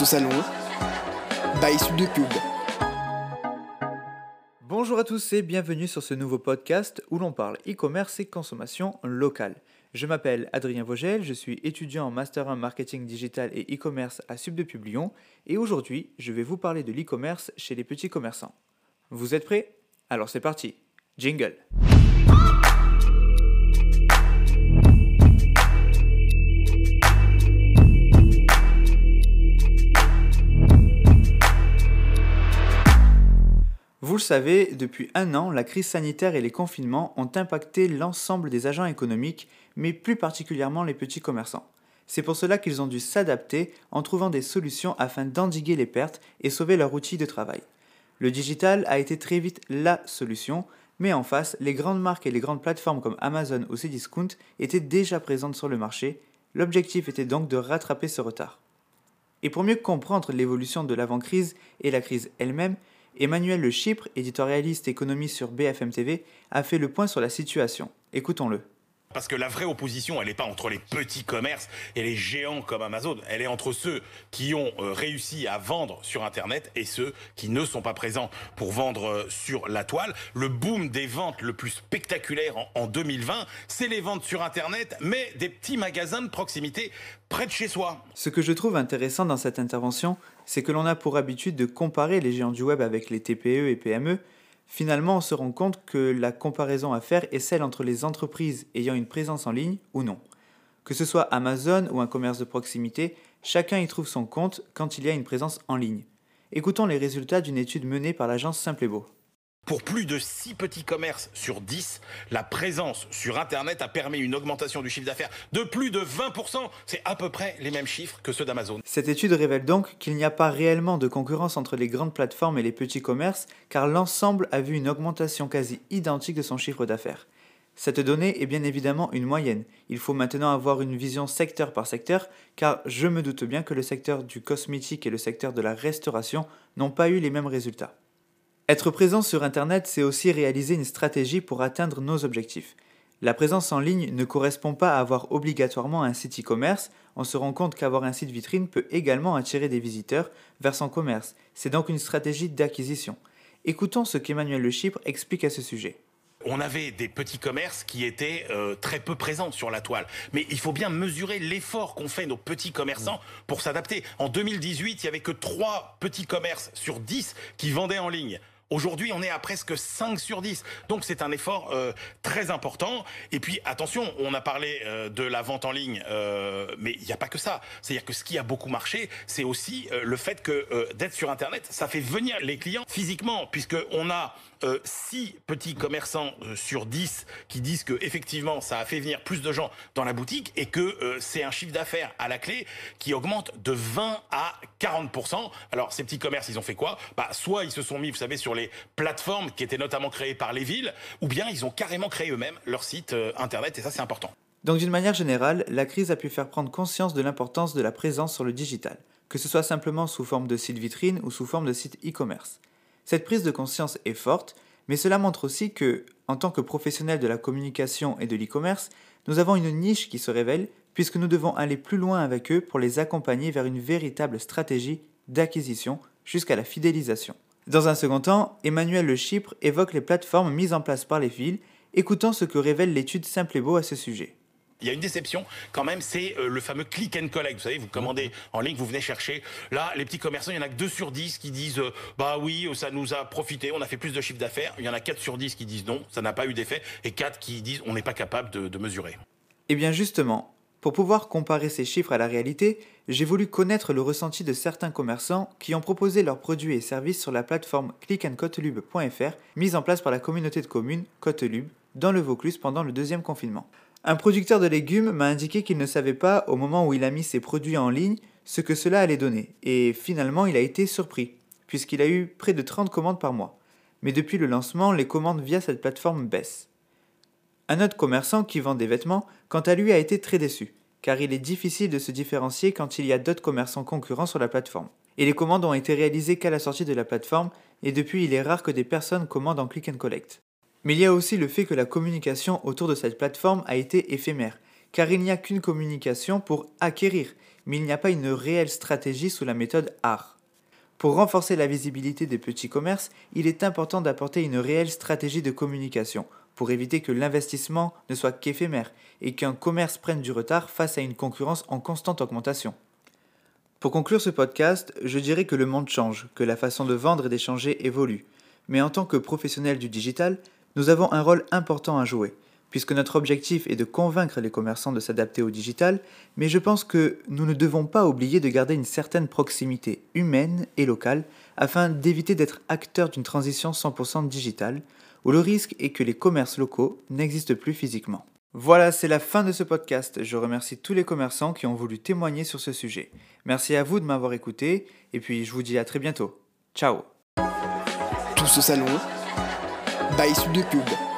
au salon. Pub. Bonjour à tous et bienvenue sur ce nouveau podcast où l'on parle e-commerce et consommation locale. Je m'appelle Adrien Vogel, je suis étudiant en Master 1 Marketing Digital et e-commerce à Sub de Lyon et aujourd'hui je vais vous parler de l'e-commerce chez les petits commerçants. Vous êtes prêts? Alors c'est parti Jingle Vous le savez, depuis un an, la crise sanitaire et les confinements ont impacté l'ensemble des agents économiques, mais plus particulièrement les petits commerçants. C'est pour cela qu'ils ont dû s'adapter en trouvant des solutions afin d'endiguer les pertes et sauver leur outil de travail. Le digital a été très vite la solution, mais en face, les grandes marques et les grandes plateformes comme Amazon ou Cdiscount étaient déjà présentes sur le marché. L'objectif était donc de rattraper ce retard. Et pour mieux comprendre l'évolution de l'avant-crise et la crise elle-même, Emmanuel Le Chypre, éditorialiste économie sur BFM TV, a fait le point sur la situation. Écoutons-le. Parce que la vraie opposition, elle n'est pas entre les petits commerces et les géants comme Amazon. Elle est entre ceux qui ont euh, réussi à vendre sur Internet et ceux qui ne sont pas présents pour vendre euh, sur la toile. Le boom des ventes le plus spectaculaire en, 2020, c'est les ventes sur Internet, mais des petits magasins de proximité près de chez soi. Ce que je trouve intéressant dans cette intervention, c'est que l'on a pour habitude de comparer les géants du web avec les TPE et PME, Finalement, on se rend compte que la comparaison à faire est celle entre les entreprises ayant une présence en ligne ou non. Que ce soit Amazon ou un commerce de proximité, chacun y trouve son compte quand il y a une présence en ligne. Écoutons les résultats d'une étude menée par l'agence Simple et Beau. Pour plus de 6 petits commerces sur 10, la présence sur Internet a permis une augmentation du chiffre d'affaires de plus de 20%. C'est à peu près les mêmes chiffres que ceux d'Amazon. Cette étude révèle donc qu'il n'y a pas réellement de concurrence entre les grandes plateformes et les petits commerces, car l'ensemble a vu une augmentation quasi identique de son chiffre d'affaires. Cette donnée est bien évidemment une moyenne. Il faut maintenant avoir une vision secteur par secteur, car je me doute bien que le secteur du cosmétique et le secteur de la restauration n'ont pas eu les mêmes résultats. Être présent sur Internet, c'est aussi réaliser une stratégie pour atteindre nos objectifs. La présence en ligne ne correspond pas à avoir obligatoirement un site e-commerce, on se rend compte qu'avoir un site vitrine peut également attirer des visiteurs vers son commerce. C'est donc une stratégie d'acquisition. Écoutons ce qu'Emmanuel Le Chypre explique à ce sujet on avait des petits commerces qui étaient euh, très peu présents sur la toile. Mais il faut bien mesurer l'effort qu'ont fait nos petits commerçants pour s'adapter. En 2018, il y avait que 3 petits commerces sur 10 qui vendaient en ligne. Aujourd'hui, on est à presque 5 sur 10. Donc c'est un effort euh, très important. Et puis attention, on a parlé euh, de la vente en ligne, euh, mais il n'y a pas que ça. C'est-à-dire que ce qui a beaucoup marché, c'est aussi le fait que d'être sur Internet, ça fait venir les clients physiquement, puisqu'on a 6 petits commerçants sur 10 qui disent que effectivement ça a fait venir plus de gens dans la boutique et que c'est un chiffre d'affaires à la clé qui augmente de 20 à 40%. Alors ces petits commerces, ils ont fait quoi? Bah, Soit ils se sont mis, vous savez, sur les plateformes qui étaient notamment créées par les villes, ou bien ils ont carrément créé eux-mêmes leur site euh, internet, et ça c'est important. Donc d'une manière générale, la crise a pu faire prendre conscience de l'importance de la présence sur le digital, que ce soit simplement sous forme de site vitrine ou sous forme de site e-commerce. Cette prise de conscience est forte, mais cela montre aussi que, en tant que professionnels de la communication et de l'e-commerce, nous avons une niche qui se révèle puisque nous devons aller plus loin avec eux pour les accompagner vers une véritable stratégie d'acquisition jusqu'à la fidélisation. Dans un second temps, Emmanuel Le Chypre évoque les plateformes mises en place par les villes, écoutant ce que révèle l'étude Simple et Beau à ce sujet. Il y a une déception quand même, c'est euh, le fameux click and collect. Vous savez, vous commandez en ligne, vous venez chercher. Là, les petits commerçants, il y en a que 2 sur 10 qui disent euh, bah oui, ça nous a profité, on a fait plus de chiffre d'affaires. Il y en a 4 sur 10 qui disent non, ça n'a pas eu d'effet. Et 4 qui disent on n'est pas capable de, de mesurer. Eh bien justement, pour pouvoir comparer ces chiffres à la réalité, j'ai voulu connaître le ressenti de certains commerçants qui ont proposé leurs produits et services sur la plateforme clickandcotelube.fr mise en place par la communauté de communes Cotelube dans le Vaucluse pendant le deuxième confinement. Un producteur de légumes m'a indiqué qu'il ne savait pas, au moment où il a mis ses produits en ligne, ce que cela allait donner, et finalement il a été surpris, puisqu'il a eu près de 30 commandes par mois. Mais depuis le lancement, les commandes via cette plateforme baissent. Un autre commerçant qui vend des vêtements, quant à lui, a été très déçu, car il est difficile de se différencier quand il y a d'autres commerçants concurrents sur la plateforme. Et les commandes ont été réalisées qu'à la sortie de la plateforme, et depuis il est rare que des personnes commandent en click and collect. Mais il y a aussi le fait que la communication autour de cette plateforme a été éphémère, car il n'y a qu'une communication pour acquérir. mais il n'y a pas une réelle stratégie sous la méthode art. Pour renforcer la visibilité des petits commerces, il est important d'apporter une réelle stratégie de communication pour éviter que l'investissement ne soit qu'éphémère et qu'un commerce prenne du retard face à une concurrence en constante augmentation. Pour conclure ce podcast, je dirais que le monde change, que la façon de vendre et d'échanger évolue. Mais en tant que professionnels du digital, nous avons un rôle important à jouer, puisque notre objectif est de convaincre les commerçants de s'adapter au digital, mais je pense que nous ne devons pas oublier de garder une certaine proximité humaine et locale afin d'éviter d'être acteurs d'une transition 100% digitale, où le risque est que les commerces locaux n'existent plus physiquement. Voilà, c'est la fin de ce podcast. Je remercie tous les commerçants qui ont voulu témoigner sur ce sujet. Merci à vous de m'avoir écouté, et puis je vous dis à très bientôt. Ciao Tout ce salon, Sud Pub.